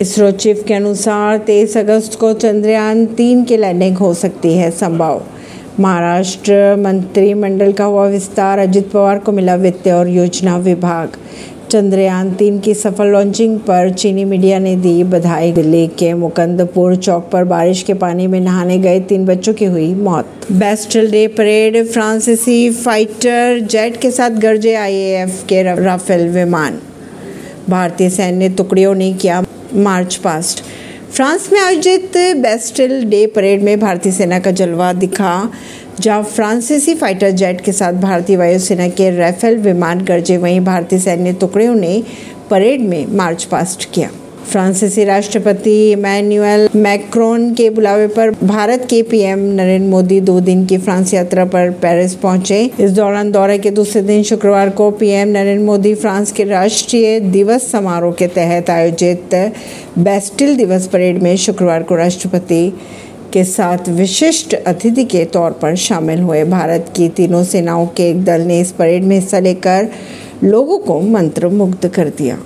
ISRO chief के अनुसार तेईस अगस्त को चंद्रयान तीन की लैंडिंग हो सकती है, संभव। महाराष्ट्र मंत्रिमंडल का हुआ विस्तार, अजित पवार को मिला वित्त और योजना विभाग। चंद्रयान तीन की सफल लॉन्चिंग पर चीनी मीडिया ने दी बधाई। दिल्ली के मुकंदपुर चौक पर बारिश के पानी में नहाने गए तीन बच्चों की हुई मौत। बेस्टल डे परेड फ्रांसीसी फाइटर जेट के साथ गरजे आईएएफ के राफेल विमान। भारतीय सैन्य टुकड़ियों ने किया मार्च पास्ट। फ्रांस में आयोजित बेस्टिल डे परेड में भारतीय सेना का जलवा दिखा, जहाँ फ्रांसीसी फाइटर जेट के साथ भारतीय वायुसेना के राफेल विमान गरजे वहीं भारतीय सैन्य टुकड़ियों ने परेड में मार्च पास्ट किया। फ्रांसीसी राष्ट्रपति इमैनुअल मैक्रोन के बुलावे पर भारत के पीएम नरेंद्र मोदी दो दिन की फ्रांस यात्रा पर पेरिस पहुँचे। इस दौरान दौरे के दूसरे दिन शुक्रवार को पीएम नरेंद्र मोदी फ्रांस के राष्ट्रीय दिवस समारोह के तहत आयोजित बेस्टिल दिवस परेड में शुक्रवार को राष्ट्रपति के साथ विशिष्ट अतिथि के तौर पर शामिल हुए। भारत की तीनों सेनाओं के एक दल ने इस परेड में हिस्सा लेकर लोगों को मंत्र मुग्ध कर दिया।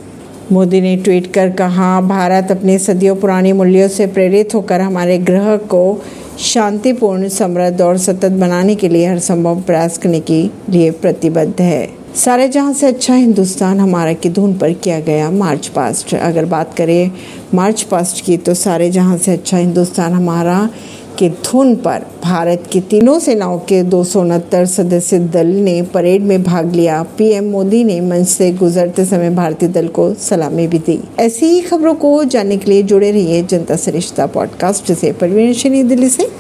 मोदी ने ट्वीट कर कहा, भारत अपने सदियों पुरानी मूल्यों से प्रेरित होकर हमारे ग्रह को शांतिपूर्ण, समृद्ध और सतत बनाने के लिए हर संभव प्रयास करने के लिए प्रतिबद्ध है। सारे जहाँ से अच्छा हिंदुस्तान हमारा की धुन पर किया गया मार्च पास्ट। अगर बात करें मार्च पास्ट की तो सारे जहाँ से अच्छा हिंदुस्तान हमारा की धुन पर भारत की तीनों सेनाओं के दो सदस्य दल ने परेड में भाग लिया। पीएम मोदी ने मंच से गुजरते समय भारतीय दल को सलामी भी दी। ऐसी ही खबरों को जानने के लिए जुड़े रहिए जनता सरिश्ता पॉडकास्ट से। परवीन दिल्ली से।